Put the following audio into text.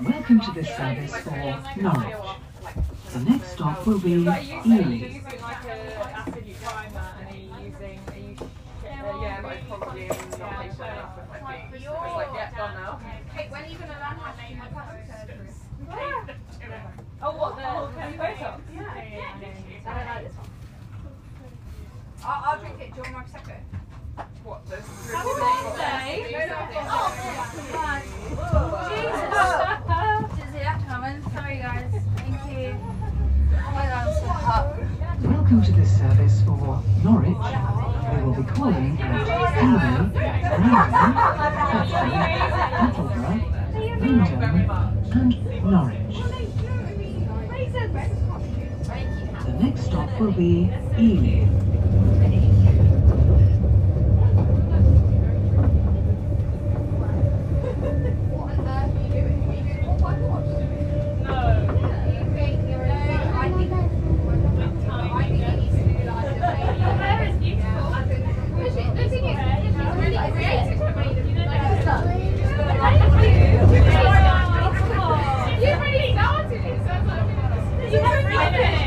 Welcome to this service for Norwich. The next stop will be Are you, are you Ely. using like a acid primer and are you using, are you, yeah, like probably not patient enough with my feet. It's like, yeah, done now. Kate, when are you going to learn how to do my plastic surgery? Oh, what, the Botox? Yeah. I don't like this one. I'll, I'll drink it. Do you want my prosecco? What, this? Guys. Thank you. Oh my god, I'm so hot. Welcome to this service for Norwich. We will be calling at Ely, Brandon, Hudson, Attleborough, Wymondham, and Norwich. The next stop will be Ely. Freaking